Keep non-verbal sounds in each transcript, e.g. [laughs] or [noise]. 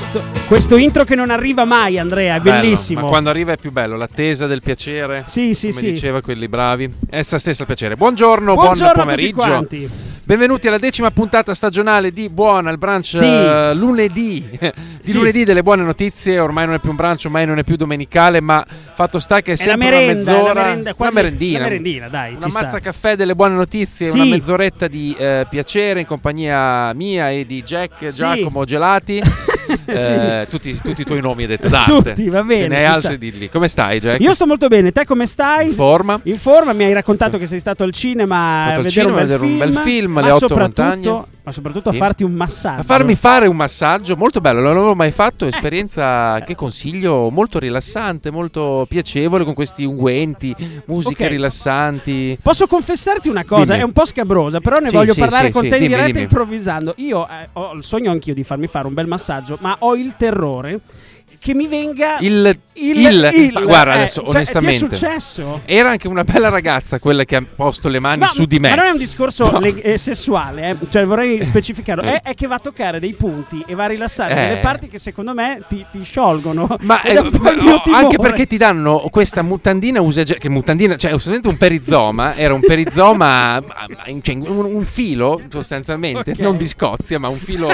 Questo, questo intro che non arriva mai, Andrea, è Bello, bellissimo. ma quando arriva è più bello, l'attesa del piacere. Sì, sì, come sì. diceva quelli bravi. Essa stessa il piacere. Buongiorno, Buongiorno buon a tutti pomeriggio. quanti. Benvenuti alla decima puntata stagionale di Buona, il brunch Sì. eh, lunedì. [laughs] di Sì. lunedì delle buone notizie, ormai non è più un brunch, ormai non è più domenicale, ma fatto sta che è È la sempre merenda, una mezz'ora, la merenda, quasi- una merendina. la merendina, dai, Una ci sta. mazza caffè delle buone notizie, Sì. una mezz'oretta di eh, piacere in compagnia mia e di Jack, Giacomo, Gelati. [laughs] [laughs] Eh, tutti, tutti i tuoi nomi hai detto d'arte. Tutti, va bene, Se ne hai altri sta. dilli. Come stai, Jack? Io sto molto bene, te come stai? in forma. In forma, mi hai raccontato che sei stato al cinema Stato a al vedere, cinema un, bel vedere un bel film, film, Le Otto Montagne. Ma soprattutto Sì. a farti un massaggio. A farmi fare un massaggio molto bello, non l'avevo mai fatto, esperienza che consiglio, molto rilassante, molto piacevole con questi unguenti, musiche Ok. rilassanti. Posso confessarti una cosa, Dimmi. è un po' scabrosa, però ne Sì, voglio sì, parlare con te in diretta improvvisando. Io eh, ho il sogno anch'io di farmi fare un bel massaggio, ma ho il terrore che mi venga Il, il, il- ma guarda eh, adesso, cioè, onestamente. È successo? Era anche una bella ragazza quella che ha posto le mani Ma, su di me. ma non è un discorso No. le- eh, sessuale, eh. cioè vorrei [laughs] specificarlo. È, è che va a toccare dei punti e va a rilassare Eh. delle parti che secondo me ti, ti sciolgono. Ma eh, il no, mio timore. anche perché ti danno questa mutandina usa che mutandina, cioè usamente un perizoma, era un perizoma cioè, un, un filo sostanzialmente, Ok. non di Scozia, ma un filo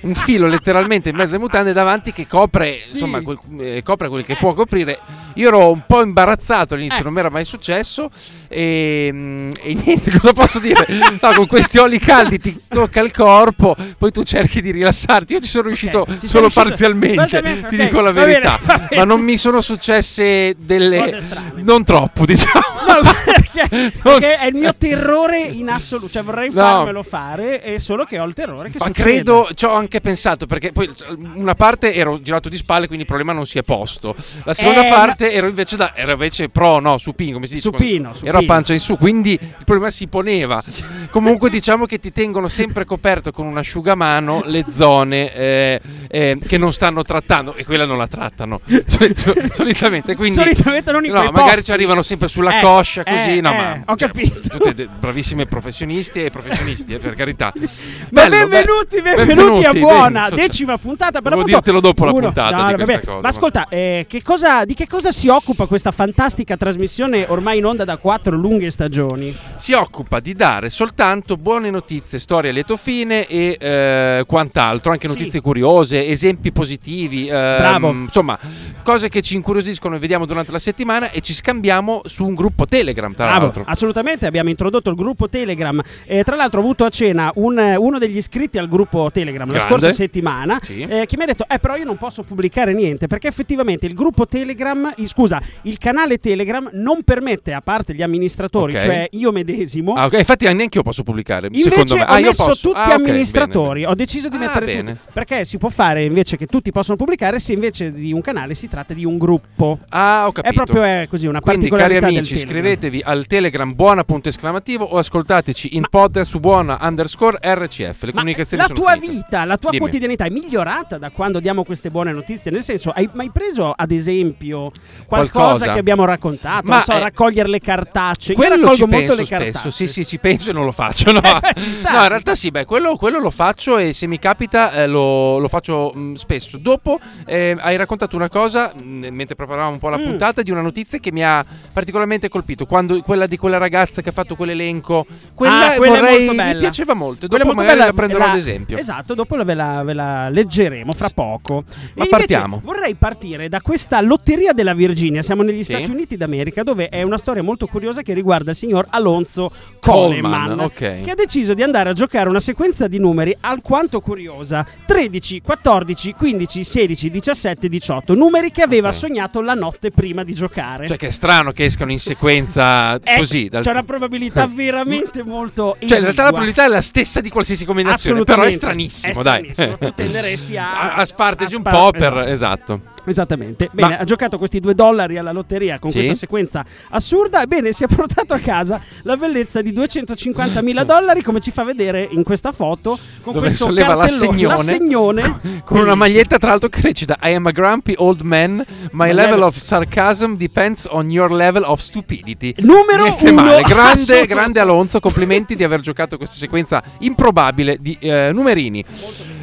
un filo letteralmente in mezzo alle mutande davanti che copre, Sì. insomma, quel, eh, copre quel che può coprire. Io ero un po' imbarazzato all'inizio, Eh. non mi era mai successo e, mm, e niente, [laughs] cosa posso dire? No, con questi oli caldi ti tocca il corpo, poi tu cerchi di rilassarti. Io ci sono riuscito ci sei solo riuscito- parzialmente, ti ok, dico la va bene, verità, va bene. ma non mi sono successe delle Cose non troppo, diciamo. [laughs] No, perché, [laughs] perché è il mio terrore in assoluto. Cioè, vorrei No. farmelo fare, è solo che ho il terrore che Ma succeda. credo, ci ho anche pensato perché poi una parte ero girato di spalle, quindi il problema non si è posto. La seconda Eh, parte ero invece da, ero invece pro, no, supino, come si dice? Supino, Ero a supino. pancia in su, quindi il problema si poneva. Comunque diciamo che ti tengono sempre coperto con un asciugamano le zone eh, eh, che non stanno trattando e quella non la trattano [laughs] Sol- sol- solitamente. Quindi, Solitamente non in no, magari posti. ci arrivano sempre sulla Eh, coscia così, eh, no, eh, ma ho cioè, capito. tutte de- bravissime professionisti e professionisti, per carità. Ma Bello, benvenuti, be- benvenuti, a buona bene, decima puntata. Per Volevo l'appunto- dirtelo dopo la puntata no, di cosa, Ma ascolta, eh, che cosa- di che cosa si occupa questa fantastica trasmissione ormai in onda da quattro lunghe stagioni? si occupa di dare soltanto buone notizie, storie a lieto fine e eh, quant'altro, anche Sì. notizie curiose, esempi positivi, ehm, Bravo. insomma, cose che ci incuriosiscono e vediamo durante la settimana e ci scambiamo su un gruppo Telegram, tra Bravo, l'altro. assolutamente abbiamo introdotto il gruppo Telegram. Eh, tra l'altro ho avuto a cena un- uno degli iscritti al gruppo Telegram la Grande. Scorsa settimana Sì. eh, che mi ha detto eh però io non posso pubblicare niente perché effettivamente il gruppo Telegram, scusa, il canale Telegram non permette a parte gli amministratori, Ok. cioè io medesimo, Ah, ok, infatti neanche io posso pubblicare, Invece secondo me. ho Ah, messo tutti Ah, ok, amministratori, bene, ho deciso di Ah, mettere bene. tutti, perché si può fare invece che tutti possono pubblicare se invece di un canale si tratta di un gruppo. Ah, ho capito. È proprio eh, così una Quindi, cari particolarità amici, iscrivetevi al Telegram buona punto esclamativo o ascoltateci in podcast su buona underscore RCF. Le Ma comunicazioni la tua finite. vita, la tua Dimmi. quotidianità è migliorata da quando diamo queste buone notizie? Nel senso, hai mai preso ad esempio qualcosa, Qualcosa? che abbiamo raccontato? Ma, non so, eh, raccogliere le cartacce. Io Quello raccolgo ci molto penso le spesso, cartacce. sì sì ci penso e non lo faccio no, [laughs] sta, No, in realtà sì, beh, quello, quello lo faccio e se mi capita eh, lo, lo faccio mh, spesso Dopo eh, hai raccontato una cosa, mh, mentre preparavamo un po' la Mm. puntata, di una notizia che mi ha particolarmente colpito Quando quella di quella ragazza che ha fatto quell'elenco Quella, Ah, quella vorrei, mi piaceva molto e Quella dopo molto magari bella, la prenderò la- ad esempio Esatto, dopo la- ve la, ve la leggeremo fra poco. Ma E partiamo. Vorrei partire da questa lotteria della Virginia. Siamo negli Sì. Stati Uniti d'America, dove è una storia molto curiosa che riguarda il signor Alonso Coleman, Coleman, ok. che ha deciso di andare a giocare una sequenza di numeri alquanto curiosa: 13, 14, 15, 16, 17, 18. Numeri che aveva Ok. sognato la notte prima di giocare. Cioè che è strano che escano in sequenza [laughs] Eh, così dal- C'è una probabilità veramente [laughs] molto Cioè, in realtà la esigua. probabilità è la stessa di qualsiasi combinazione, però è stranissimo, È dai. Stranissimo. Tu tenderesti [laughs] a, a, a spargerci a un po' per esatto. Esattamente. Bene, Ma- ha giocato questi due dollari alla lotteria con Sì. questa sequenza assurda. Ebbene, si è portato a casa la bellezza di 250 mila dollari, come ci fa vedere in questa foto. Con Dove questo solleva l'assegnone, l'assegnone [laughs] con una maglietta tra l'altro che recita I am a grumpy old man, my level of sarcasm depends on your level of stupidity. Numero Niente uno male, grande, grande Alonso, complimenti di aver giocato questa sequenza improbabile di eh, numerini.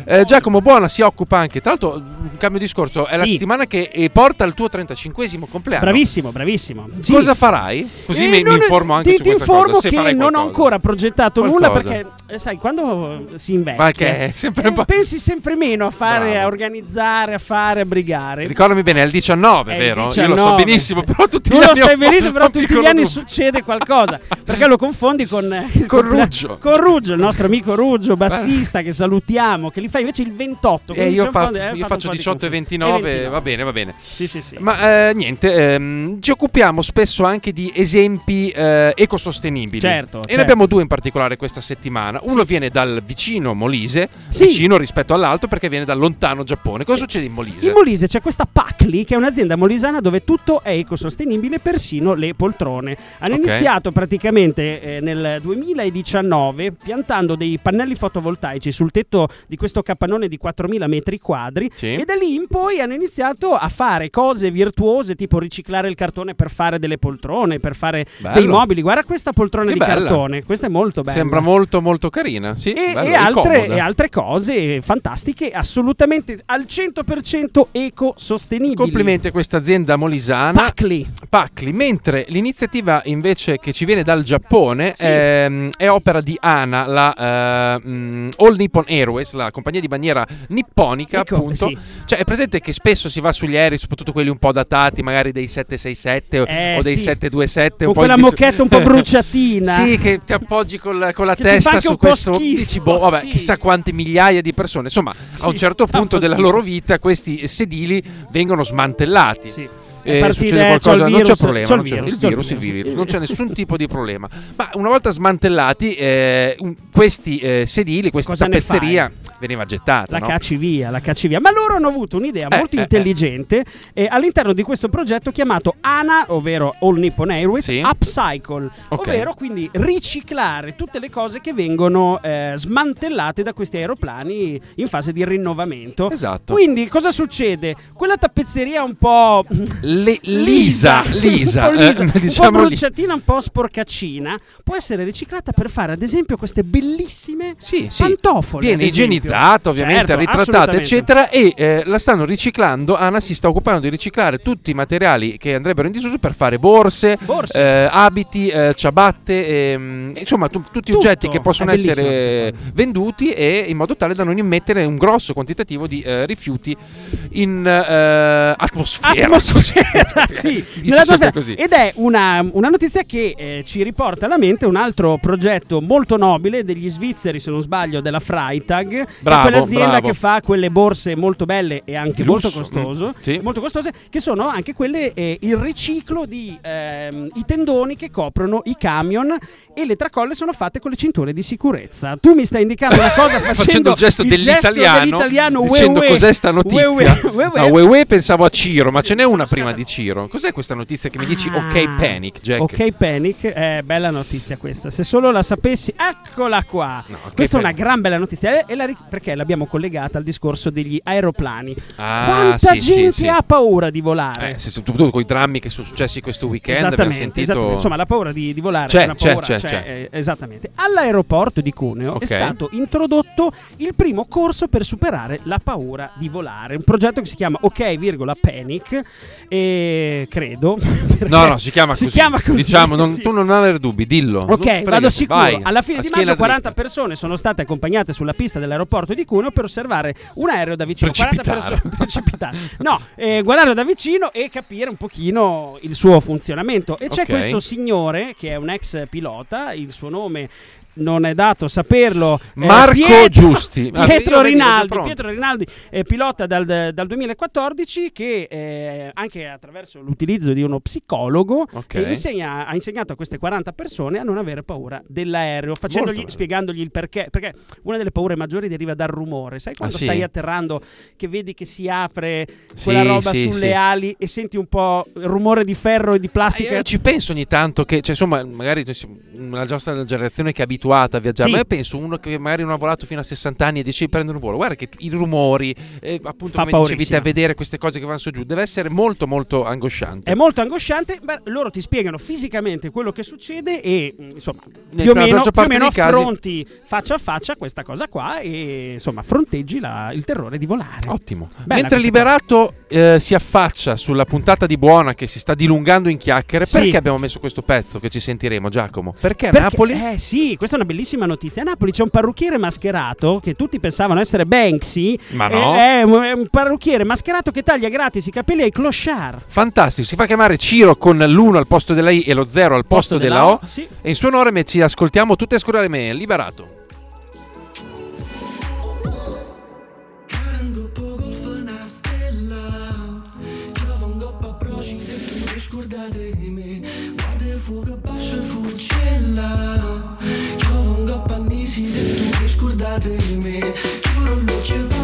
Eh, Giacomo Buona si occupa anche, tra l'altro, un cambio discorso, è la Sì. settimana che eh, porta il tuo 35esimo compleanno. Bravissimo, bravissimo. Sì. Cosa farai? Così Eh, mi, mi non- informo anche ti, su ti questa informo cosa. che non ho ancora progettato nulla Qualcosa. perché, eh, sai, quando si invecchia, che è sempre eh, po'- pensi sempre meno a fare, Bravo. a organizzare, a fare, a brigare. Ricordami bene, è il 19, È il vero? Io lo 19. so benissimo, però tutti tu gli lo anni ho sai benissimo, però tutti gli anni succede qualcosa. Perché lo confondi con, eh, Con Ruggio. Con Ruggio, il nostro amico Ruggio, bassista, che salutiamo, che li fa invece il 28. Eh, quindi io fa- di- eh, io faccio po' di 18 e confusione. 29, va bene, va bene. Sì, sì, sì. Ma eh, niente, ehm, ci occupiamo spesso anche di esempi eh, ecosostenibili. Certo, E certo. ne abbiamo due in particolare questa settimana. Uno viene dal vicino Molise, Sì. vicino rispetto all'altro perché viene dal lontano Giappone. Cosa succede in Molise? In Molise c'è questa Pacli, che è un'azienda molisana dove tutto è ecosostenibile, persino le poltrone. Hanno Ok. iniziato praticamente eh, nel 2019 piantando dei pannelli fotovoltaici sul tetto di questo capannone di 4.000 metri quadri Sì. e da lì in poi hanno iniziato a fare cose virtuose tipo riciclare il cartone per fare delle poltrone, per fare Bello. dei mobili. Guarda questa poltrona Che di bella. cartone, questa è molto bella. Sembra molto molto carina. Sì, e, bello, e altre, e altre cose fantastiche, assolutamente al 100% ecosostenibili. Complimenti a questa azienda molisana. Pacli. Pacli, mentre l'iniziativa invece che ci viene dal Giappone Sì. ehm, è opera di ANA, la mm, All Nippon Airways, la compagnia di bandiera nipponica, Ecco, appunto. sì. Cioè, è presente che spesso si va sugli aerei, soprattutto quelli un po' datati, magari dei 767 o- Eh, o dei sì. 727. Con quella moquette un po' bruciatina. [laughs] sì, che ti appoggi col- con la Che testa su questo. schifo, Dici, boh, vabbè, sì. chissà quante migliaia di persone. Insomma, a un certo punto della loro vita questi sedili vengono smantellati. Sì. Eh, succede qualcosa, non virus, c'è problema, non il c'è- virus, il c'ho il virus, il virus. virus, non c'è nessun tipo di problema. Ma una volta smantellati, eh, questi eh, sedili, questa Cosa tappezzeria veniva gettata. La no? cacci via, la cacci via. Ma loro hanno avuto un'idea Eh, molto eh, intelligente eh, all'interno di questo progetto chiamato ANA, ovvero All Nippon Airways, Sì. Upcycle, Ok. ovvero quindi riciclare tutte le cose che vengono eh, smantellate da questi aeroplani in fase di rinnovamento. Esatto. Quindi cosa succede? Quella tappezzeria un po' Le- lisa, lisa, un lisa, eh, un po' diciamo lì. bruciatina, un po' sporcaccina, può essere riciclata per fare ad esempio queste bellissime Sì, sì. pantofole. Viene igienizzata, ovviamente, Certo, ritrattata, eccetera. E eh, la stanno riciclando. Ana si sta occupando di riciclare tutti i materiali che andrebbero in disuso per fare borse, Borse. eh, abiti, eh, ciabatte, ehm, insomma, tu- tutti Tutto. oggetti che possono essere venduti e in modo tale da non immettere un grosso quantitativo di eh, rifiuti in eh, atmosfera. atmosfera, [laughs] [laughs] sì. Ed è una, una notizia che eh, ci riporta alla mente un altro progetto molto nobile degli svizzeri, se non sbaglio, della Freitag, Bravo, quell'azienda bravo. che fa quelle borse molto belle e anche molto costoso, mm, sì. molto costose, che sono anche quelle eh, il riciclo di ehm, i tendoni che coprono i camion e le tracolle sono fatte con le cinture di sicurezza. Tu mi stai indicando una cosa [laughs] facendo, Facendo il gesto dell'italiano, dell'italiano dicendo ue, ue. cos'è sta notizia. Ue, ue, ue, ue. No, ue, ue pensavo a Ciro, ma ce n'è una prima di Ciro. Cos'è questa notizia che mi dici Ah, ok panic, Jack? Ok, Panic, eh, bella notizia questa. Se solo la sapessi, eccola qua. No, Ok questa è una Panic. gran bella notizia e la perché l'abbiamo collegata al discorso degli aeroplani. Ah, Quanta sì, sì, gente sì. ha paura di volare? Eh, soprattutto con i drammi che sono successi questo weekend Esattamente, sentito esattamente. insomma la paura di, di volare C'è, è c'è, paura, c'è, c'è, c'è. eh, esattamente. All'aeroporto di Cuneo Ok. è stato introdotto il primo corso per superare la paura di volare, un progetto che si chiama OK, virgola, Panic e credo [laughs] No, no, si chiama si così. chiama così, Diciamo, non- sì. tu non avere dubbi, dillo. Ok, fregati, vado sicuro. vai, Alla fine di maggio 40 dritta. persone sono state accompagnate sulla pista dell'aeroporto di Cuneo per osservare un aereo da vicino. 40 Precipitare. persone [laughs] precipitare. No, eh, guardarlo da vicino e capire un pochino il suo funzionamento. E c'è Ok. questo signore che è un ex pilota, il suo nome non è dato saperlo. eh, Marco Pietro- Giusti. [laughs] Ah, Pietro Rinaldi. Pietro Rinaldi eh, pilota dal, dal 2014 che eh, anche attraverso l'utilizzo di uno psicologo Ok. eh, insegna- ha insegnato a queste 40 persone a non avere paura dell'aereo, spiegandogli il perché. Perché una delle paure maggiori deriva dal rumore. Sai quando Ah, sì? stai atterrando che vedi che si apre Sì, quella roba sì, sulle sì. ali e senti un po' il rumore di ferro e di Ah, plastica? io ci penso ogni tanto che, cioè, insomma, magari la nostra generazione che è abituata a viaggiare, Sì. ma io penso uno che magari non ha volato fino a 60 anni e decide di prendere un volo, guarda che i rumori, eh, appunto Fa come dicevi te, vedere queste cose che vanno su giù, deve essere molto molto angosciante. È molto angosciante, ma loro ti spiegano fisicamente quello che succede e mh, insomma più o meno, più o meno dei casi- affronti faccia a faccia questa cosa qua e insomma fronteggi la- il terrore di volare. Ottimo. Bella Mentre Liberato eh, si affaccia sulla puntata di Buona che si sta dilungando in chiacchiere, Sì. perché abbiamo messo questo pezzo che ci sentiremo, Giacomo? Perché Perché- Napoli? Eh sì, questa è una bellissima notizia. A Napoli c'è un parrucchiere mascherato che tutti pensavano essere Banksy. Ma Eh, no. È, un- è un parrucchiere mascherato che taglia gratis i capelli ai clochard. Fantastico, si fa chiamare Ciro con l'1 al posto della I e lo 0 al posto, della O. Sì. E in suo onore ci ascoltiamo tutte a scurare me, liberato. Coppa nisi tu ti scordate di me Chiuro l'occhio pare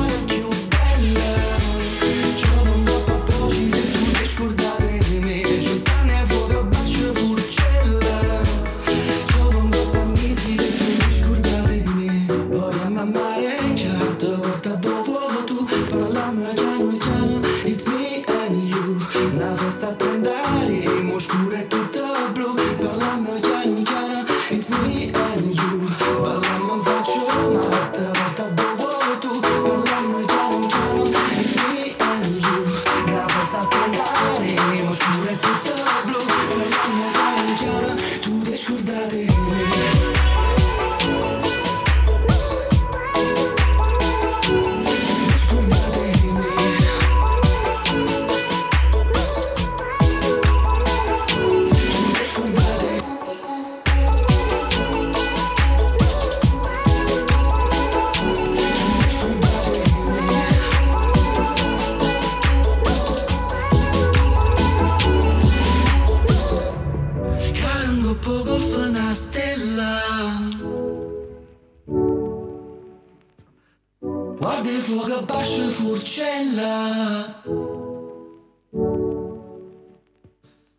furcella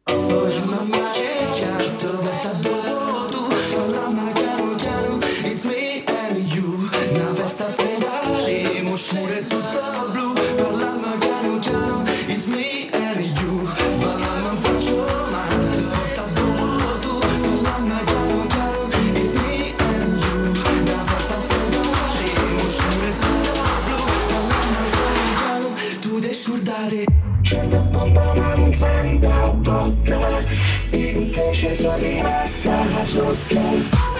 Poi mamma c'è chiaro Porta dopo Invece sono rimasta sotto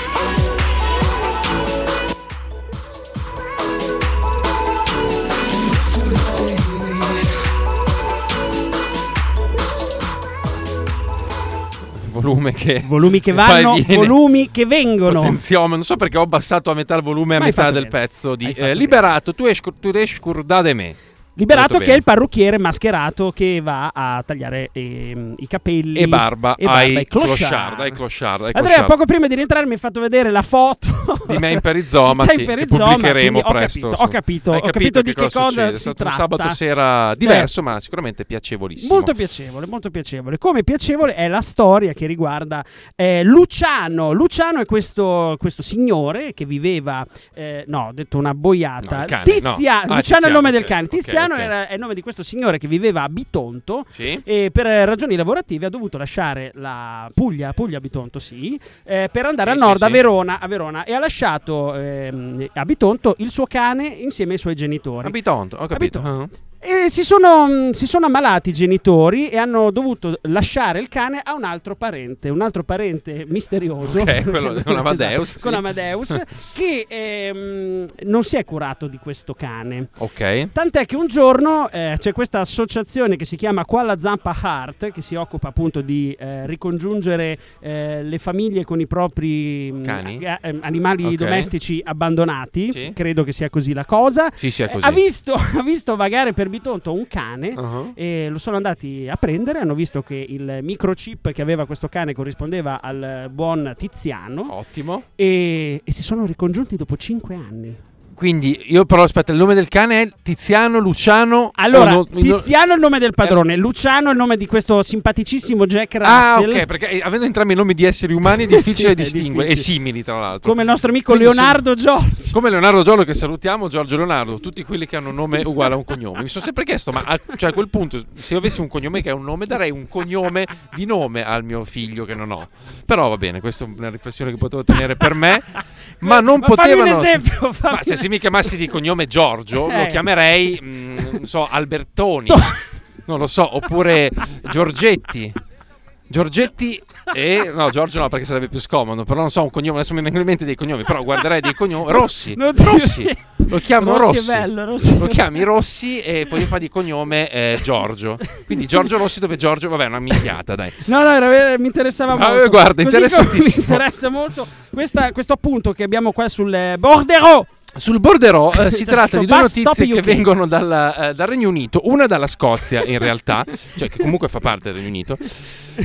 Volume che... Volumi che [laughs] va vanno, volumi che vengono. Potenziome, non so perché ho abbassato a metà il volume a Ma metà del bene. pezzo di eh, Liberato, tu esci tu esci scordate me. Liberato che è il parrucchiere mascherato che va a tagliare ehm, i capelli E barba, e barba ai ai clochard. ai clochard, ai Andrea, clochard. poco prima di rientrare mi hai fatto vedere la foto Di me in perizoma, [laughs] sì, in che perizoma, pubblicheremo ho presto. capito, ho capito, ho capito di che cosa succede. È si stato un tratta. sabato sera diverso, ma sicuramente piacevolissimo. Molto piacevole, molto piacevole. Come piacevole è la storia che riguarda eh, Luciano. Luciano è questo, questo signore che viveva, eh, no, ho detto una boiata. No, cane, Tizia- no. Ah, Luciano è il nome Tiziano, del cane. ok, Tiziano ok. era- è il nome di questo signore che viveva a Bitonto. Sì? E per ragioni lavorative ha dovuto lasciare la Puglia, Puglia Bitonto, sì, eh, per andare Sì, a nord sì, a. Verona, a Verona e ha lasciato ehm, a Bitonto il suo cane insieme ai suoi genitori. Abitonto, ho capito. Abitonto. E si sono, mh, si sono ammalati i genitori e hanno dovuto lasciare il cane a un altro parente, un altro parente misterioso. Ok, quello [laughs] con Amadeus, Esatto, sì. con Amadeus, che ehm, non si è curato di questo cane. Ok. Tant'è che un giorno eh, c'è questa associazione che si chiama Qua la Zampa Heart, che si occupa appunto di eh, ricongiungere eh, le famiglie con i propri mh, Cani? a- eh, animali Ok. domestici abbandonati. Sì. Credo che sia così la cosa. Sì, è Eh, così. ha, visto, [laughs] ha visto vagare per Bitonto un cane. Uh-huh. E lo sono andati a prendere, hanno visto che il microchip che aveva questo cane corrispondeva al buon Tiziano Ottimo. e, e si sono ricongiunti dopo cinque anni. Quindi io però aspetta, il nome del cane è Tiziano, Luciano. Allora, no- Tiziano è il nome del padrone, Luciano è il nome di questo simpaticissimo Jack Ah, Russell. ok, perché eh, avendo entrambi i nomi di esseri umani è [laughs] difficile Sì, distinguere, e simili tra l'altro. Come il nostro amico Quindi Leonardo Giorgi. Come Leonardo Giorgio che salutiamo, Giorgio Leonardo, tutti quelli che hanno un nome uguale a un cognome. Mi sono sempre chiesto, ma a, cioè a quel punto, se io avessi un cognome che è un nome, darei un cognome di nome al mio figlio che non ho. Però va bene, questa è una riflessione che potevo tenere per me, [laughs] ma non Ma potevano... un esempio. fammi Ma se, se mi chiamassi di cognome Giorgio, Eh. lo chiamerei, mm, non so, Albertoni. To- non lo so, oppure Giorgetti. Giorgetti e no, Giorgio no perché sarebbe più scomodo, però non so un cognome, adesso mi vengono in mente dei cognomi, però guarderei dei cognomi Rossi. [laughs] Non Rossi. Lo chiamo Rossi Rossi. bello, Rossi. Lo chiami Rossi e poi gli fa di cognome eh, Giorgio. Quindi Giorgio Rossi dove Giorgio, vabbè, una minchiata, dai. No, no, era- mi interessava Ah, molto. guarda, Così interessantissimo. Mi interessa molto questa- questo appunto che abbiamo qua sul eh, Borderò. Sul borderò eh, [laughs] si tratta di due notizie che vengono dalla, eh, dal Regno Unito, una dalla Scozia in realtà, cioè che comunque fa parte del Regno Unito,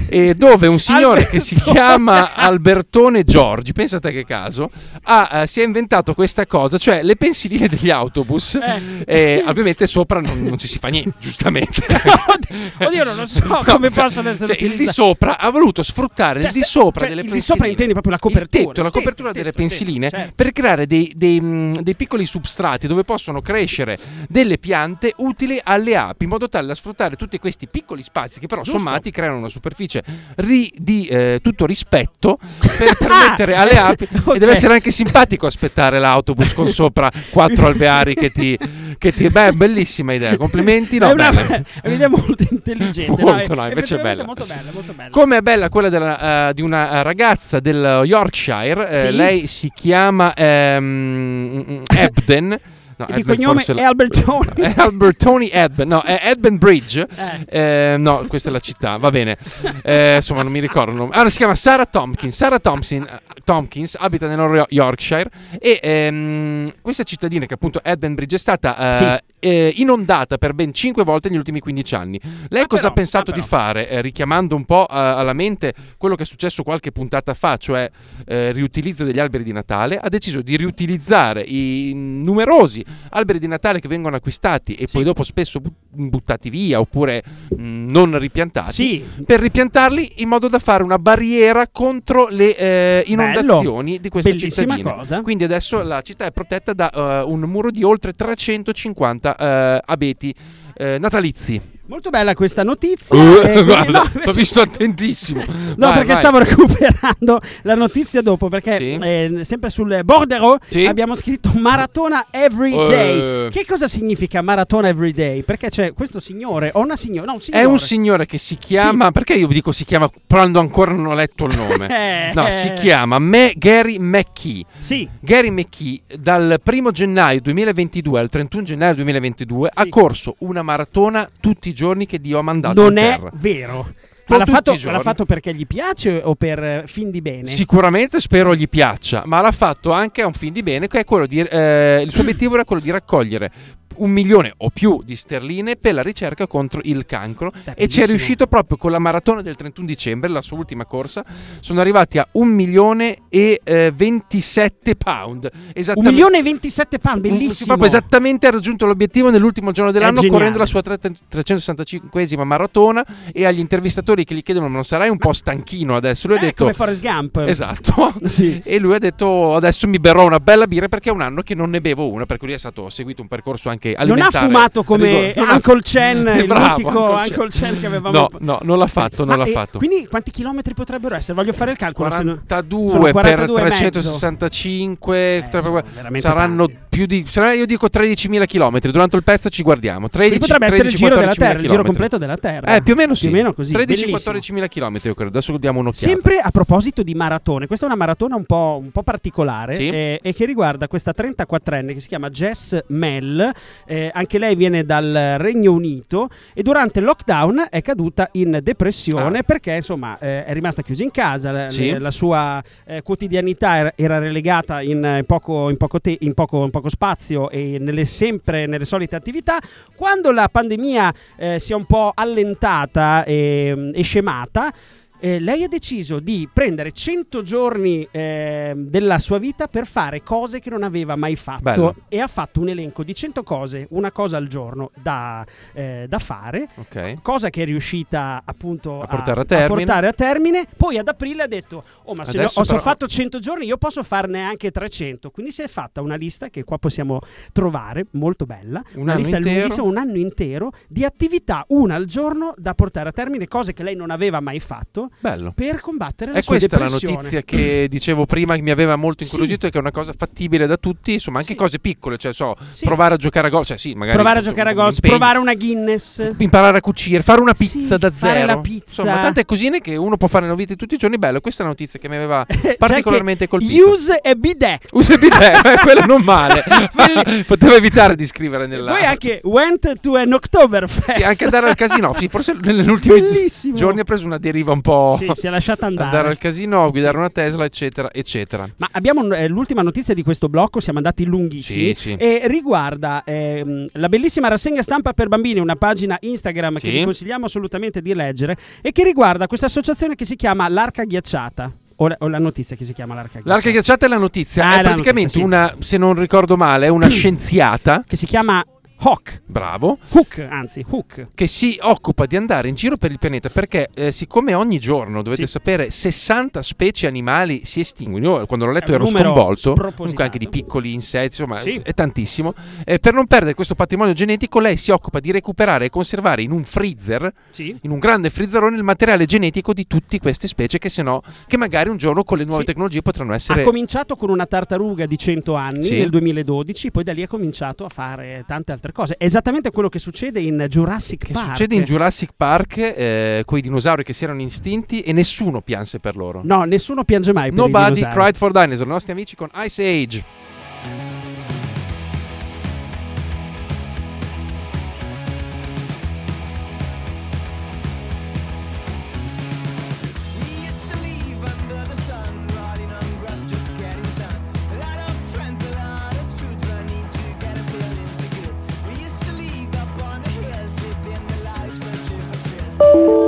e dove un signore che si Albertone. chiama Albertone Giorgi, pensa a te che caso, ha, eh, si è inventato questa cosa, cioè le pensiline degli autobus, Eh. ovviamente sopra non, non ci si fa niente, giustamente. [laughs] Oddio, non lo so No, come cioè, possono essere cioè, il di sopra ha voluto sfruttare Cioè, il di se- sopra cioè, delle il di pensiline. sopra intendi proprio la copertura, Il tetto, la tetto, copertura il delle tetto, il pensiline tetto, certo. per creare dei, dei, dei piccoli substrati dove possono crescere delle piante utili alle api in modo tale da sfruttare tutti questi piccoli spazi che però Giusto. sommati creano una superficie ri- di eh, tutto rispetto per [laughs] permettere alle api Ok. e deve essere anche simpatico aspettare l'autobus con [laughs] sopra quattro alveari che ti, che ti beh bellissima idea complimenti no è una, bella. [laughs] è un'idea molto intelligente. Molto, no, invece è bella. Molto bella, molto bella. Come è bella quella della, eh, di una eh, ragazza del Yorkshire, eh, Sì. lei si chiama ehm, Ebden. No, il cognome [laughs] è Albertoni. è Albertoni Edben, no, è Edben Bridge. Eh. Eh, no, questa è la città, va bene. Eh, insomma, non mi ricordo. il nome. Ah, si chiama Sarah Tompkins. Sarah Thompson, eh, Tompkins abita nel Nord Yorkshire e ehm, questa cittadina, che appunto Edben Bridge, è stata eh, Sì. eh, inondata per ben 5 volte negli ultimi 15 anni. Lei Ah, cosa però, ha pensato ah, di fare? Richiamando un po' alla mente quello che è successo qualche puntata fa, cioè riutilizzo degli alberi di Natale, ha deciso di riutilizzare i numerosi alberi di Natale che vengono acquistati e poi dopo spesso bu- buttati via oppure mh, non ripiantati Sì, per ripiantarli in modo da fare una barriera contro le eh, inondazioni di questa Bellissima cittadina. cosa. Quindi adesso la città è protetta da eh, un muro di oltre 350 eh, abeti eh, natalizi. Molto bella questa notizia. Uh, eh, [laughs] guarda, no, invece- visto attentissimo. [laughs] No, Vai, perché vai. stavo [laughs] recuperando la notizia dopo. Perché Sì. eh, sempre sul Borderò Sì. abbiamo scritto maratona every day. Eh. Che cosa significa maratona every day? Perché c'è questo signore o una signora? No, un È signore. un signore che si chiama. Perché io dico si chiama quando ancora non ho letto il nome? Eh, No, si chiama Me- Gary McKee. Sì, Gary McKee dal 1 gennaio 2022 al 31 gennaio 2022 ha Sì. corso una maratona tutti i giorni che Dio ha mandato non è vero. L'ha fatto, giorni. l'ha fatto perché gli piace o per eh, fin di bene? Sicuramente spero gli piaccia, ma l'ha fatto anche a un fin di bene, che è quello di, eh, il suo obiettivo era quello di raccogliere un milione o più di sterline per la ricerca contro il cancro Beh, e ci è riuscito proprio con la maratona del 31 dicembre, la sua ultima corsa, sono arrivati a un milione e eh, 27 pound. Un milione e 27 pound, bellissimo. proprio esattamente ha raggiunto l'obiettivo nell'ultimo giorno dell'anno correndo la sua tre- 365esima maratona e agli intervistatori che gli chiedono ma non sarai un po' stanchino adesso? Lui ha Eh, detto come Forrest Gump. Esatto. [laughs] Sì. E lui ha detto adesso mi berrò una bella birra perché è un anno che non ne bevo una, perché lui è stato ha seguito un percorso anche Non ha alimentare. fumato come ha- Uncle Chen, il [laughs] Bravo, mitico Uncle Uncle Chen che avevamo. No, no, non l'ha fatto, non Ma, l'ha eh, fatto. Quindi quanti chilometri potrebbero essere? Voglio fare il calcolo. se no- 42 sono 42 per e mezzo. 365 Eh, tra- sono saranno tanti. più di sarà- io dico 13.000 km durante il pezzo ci guardiamo 13 Quindi potrebbe essere il giro della 13-14.000 Terra, il giro chilometri. completo della Terra. eh più o meno sì Più o meno così. 13-14.000 km io credo adesso diamo un'occhiata Sempre a proposito di maratone, questa è una maratona un po', un po' particolare Sì. eh, e che riguarda questa 34enne che si chiama Jess Mell, eh, anche lei viene dal Regno Unito e durante il lockdown è caduta in depressione Ah. perché insomma eh, è rimasta chiusa in casa, la, Sì. le- la sua eh, quotidianità era, era relegata in, eh, poco, in, poco te- in poco- in poco spazio e nelle, sempre nelle solite attività. Quando la pandemia eh, si è un po' allentata e, e scemata, eh, lei ha deciso di prendere 100 giorni eh, della sua vita per fare cose che non aveva mai fatto Bello. e ha fatto un elenco di 100 cose, una cosa al giorno da, eh, da fare, Ok. cosa che è riuscita appunto A portare a termine. portare a termine. Poi ad aprile ha detto: Oh, ma se Adesso ho, però- fatto 100 giorni, io posso farne anche 300. Quindi si è fatta una lista che qua possiamo trovare, molto bella. Un una lista intero. lunghissima, un anno intero di attività, una al giorno da portare a termine, cose che lei non aveva mai fatto Bello. per combattere la È sua questa la depressione. notizia che [clears throat] dicevo prima che mi aveva molto Sì. incuriosito e che è una cosa fattibile da tutti, insomma anche Sì. cose piccole, cioè so, Sì. provare a giocare a golf, cioè sì, magari Provare a giocare a golf, provare una Guinness. imparare a cucire, fare una pizza Sì, da fare zero. la pizza. Insomma, tante cosine che uno può fare nella vita di tutti i giorni. Bello, questa è una notizia che mi aveva [laughs] particolarmente colpito. Use e bidet. Usa il bidet, [laughs] eh, quello non male. [laughs] Potevo evitare di scrivere nella. Poi anche went to an Oktoberfest. Sì, anche andare al casino. Sì, forse negli ultimi giorni ha preso una deriva un po'. Sì, si è lasciata andare. andare al casino, guidare una Tesla, eccetera, eccetera. Ma abbiamo eh, l'ultima notizia di questo blocco, siamo andati lunghissimi. Sì, sì. E riguarda ehm, la bellissima rassegna stampa per bambini, una pagina Instagram che Sì. vi consigliamo assolutamente di leggere. E che riguarda questa associazione che si chiama L'Arca Ghiacciata. O la, o la notizia che si chiama L'Arca Ghiacciata. L'arca ghiacciata è la notizia. Ah, è è praticamente notizia, una, se non ricordo male, è una [clears throat] scienziata. Che si chiama Hawk. Bravo. Hook, anzi, Hook. che si occupa di andare in giro per il pianeta perché eh, siccome ogni giorno dovete Sì. sapere 60 specie animali si estinguono io quando l'ho letto un ero sconvolto comunque anche di piccoli insetti insomma Sì. è tantissimo Eh, per non perdere questo patrimonio genetico lei si occupa di recuperare e conservare in un freezer Sì. in un grande freezerone il materiale genetico di tutte queste specie che se no che magari un giorno con le nuove tecnologie potranno essere Ha cominciato con una tartaruga di 100 anni nel 2012, poi da lì ha cominciato a fare tante altre cose. È esattamente quello che succede in Jurassic che Park. succede in Jurassic Park eh, con i dinosauri che si erano estinti e nessuno pianse per loro No, nessuno piange mai per i Nobody dinosauri. cried for dinosaur, i nostri amici con Ice Age. For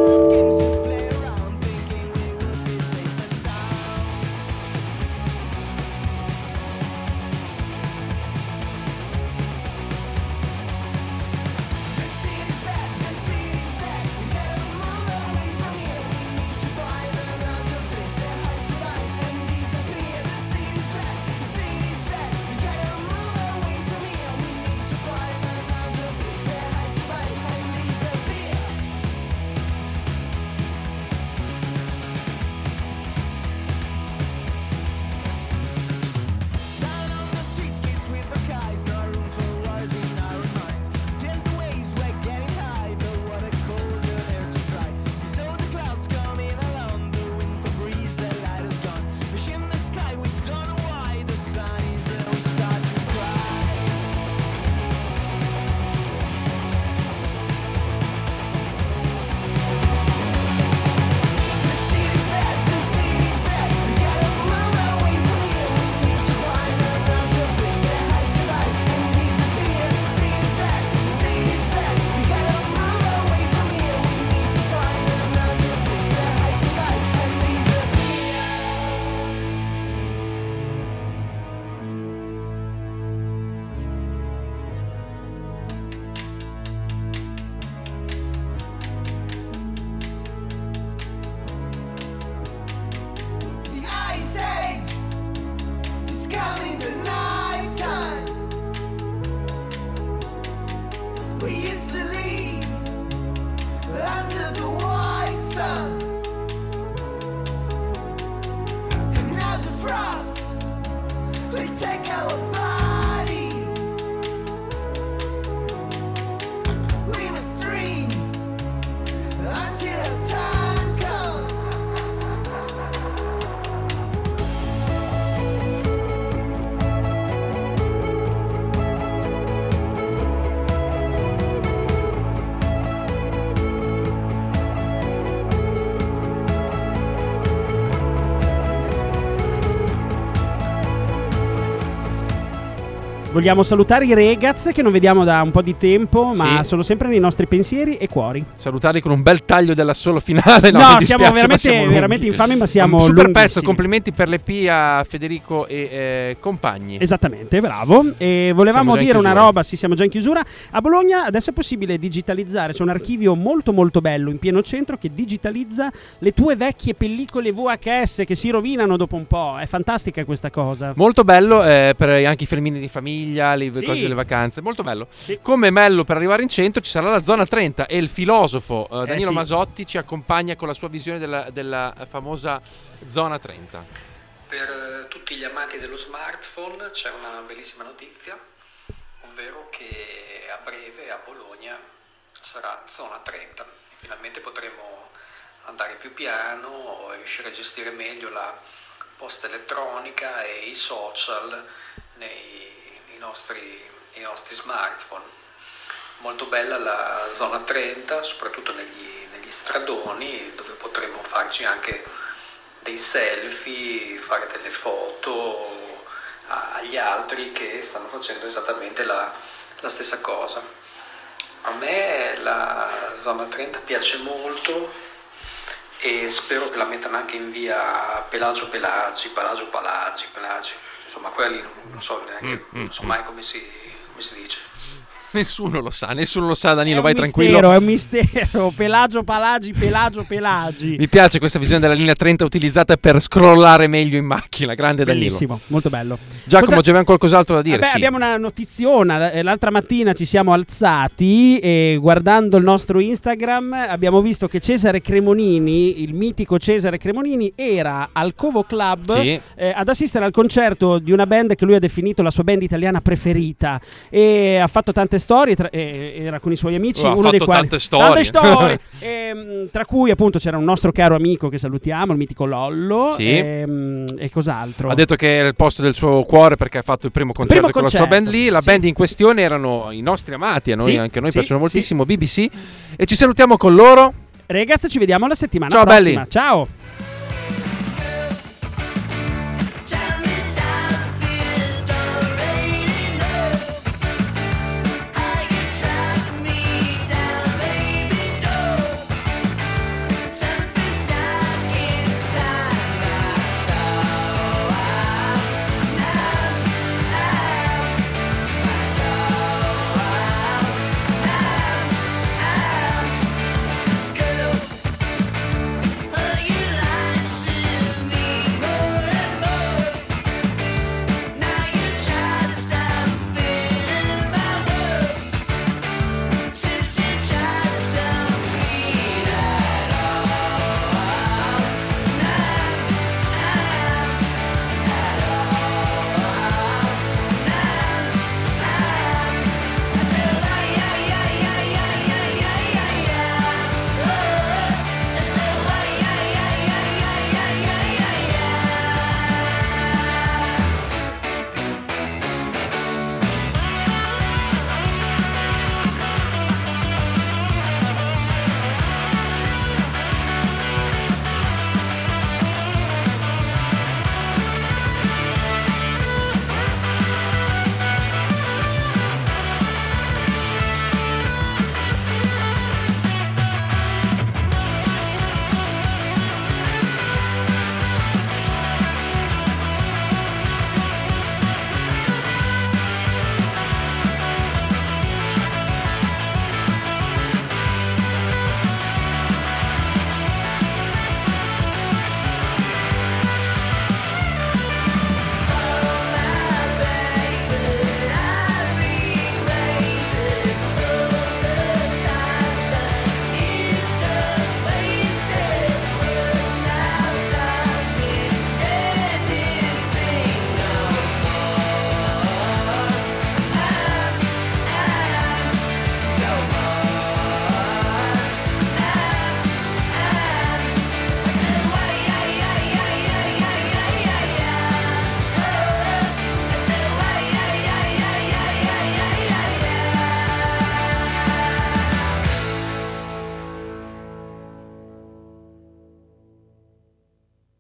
Vogliamo salutare i Regaz che non vediamo da un po' di tempo, ma Sì. sono sempre nei nostri pensieri e cuori. Salutarli con un bel taglio dell'assolo finale. No, No, dispiace, siamo veramente- siamo veramente infami, ma siamo Un super pezzo. Complimenti per l'EP a Federico e eh, compagni. Esattamente, bravo. E volevamo dire una roba, sì, siamo già in chiusura. A Bologna adesso è possibile digitalizzare, c'è un archivio molto molto bello in pieno centro che digitalizza le tue vecchie pellicole VHS che si rovinano dopo un po'. È fantastica questa cosa. Molto bello eh, per anche i filmini di famiglia, le Sì. cose delle vacanze. Molto bello. Sì. Come bello per arrivare in centro ci sarà la zona 30 e il filosofo eh, Danilo sì. Masotti ci accompagna con la sua visione della, della famosa zona 30. Per eh, tutti gli amanti dello smartphone c'è una bellissima notizia, ovvero che a breve a Bologna sarà zona 30. Finalmente potremo andare più piano e riuscire a gestire meglio la posta elettronica e i social nei nostri, nei nostri smartphone. Molto bella la zona 30, soprattutto negli, negli stradoni, dove potremo farci anche dei selfie, fare delle foto agli altri che stanno facendo esattamente la, la stessa cosa. A me la zona 30 piace molto e spero che la mettano anche in via Pelagio Pelagi, Palagio Palagi, Pelagi, insomma quella lì non, non so neanche, non so mai come si, come si dice. [laughs] Nessuno lo sa, nessuno lo sa, Danilo, vai mistero, tranquillo. È un mistero. [laughs] Pelagio Palagi, Pelagio Pelagi. Mi piace questa visione della linea 30 utilizzata per scrollare meglio in macchina. Grande Danilo. Bellissimo, molto bello. Giacomo, Cosa- c'avevamo qualcos'altro da dire? Vabbè, Sì. abbiamo una notiziona. Eh, L'altra mattina ci siamo alzati e guardando il nostro Instagram abbiamo visto che Cesare Cremonini, il mitico Cesare Cremonini, era al Covo Club Sì. eh, ad assistere al concerto di una band che lui ha definito la sua band italiana preferita e ha fatto tante storie, tra- eh, era con i suoi amici, ha uno dei quali tante storie. tante [laughs] storie. Ehm, tra cui appunto c'era un nostro caro amico che salutiamo, il mitico Lollo Sì. ehm, e cos'altro. Ha detto che è il posto del suo cuore perché ha fatto il primo concerto Primo con la sua band lì. La sì. band in questione erano i nostri amati, a noi, Sì, anche a noi piacciono moltissimo, BBC. E ci salutiamo con loro. Ragazzi, ci vediamo la settimana Ciao, prossima. belli. Ciao.